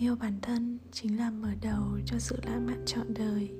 yêu bản thân chính là mở đầu cho sự lãng mạn trọn đời.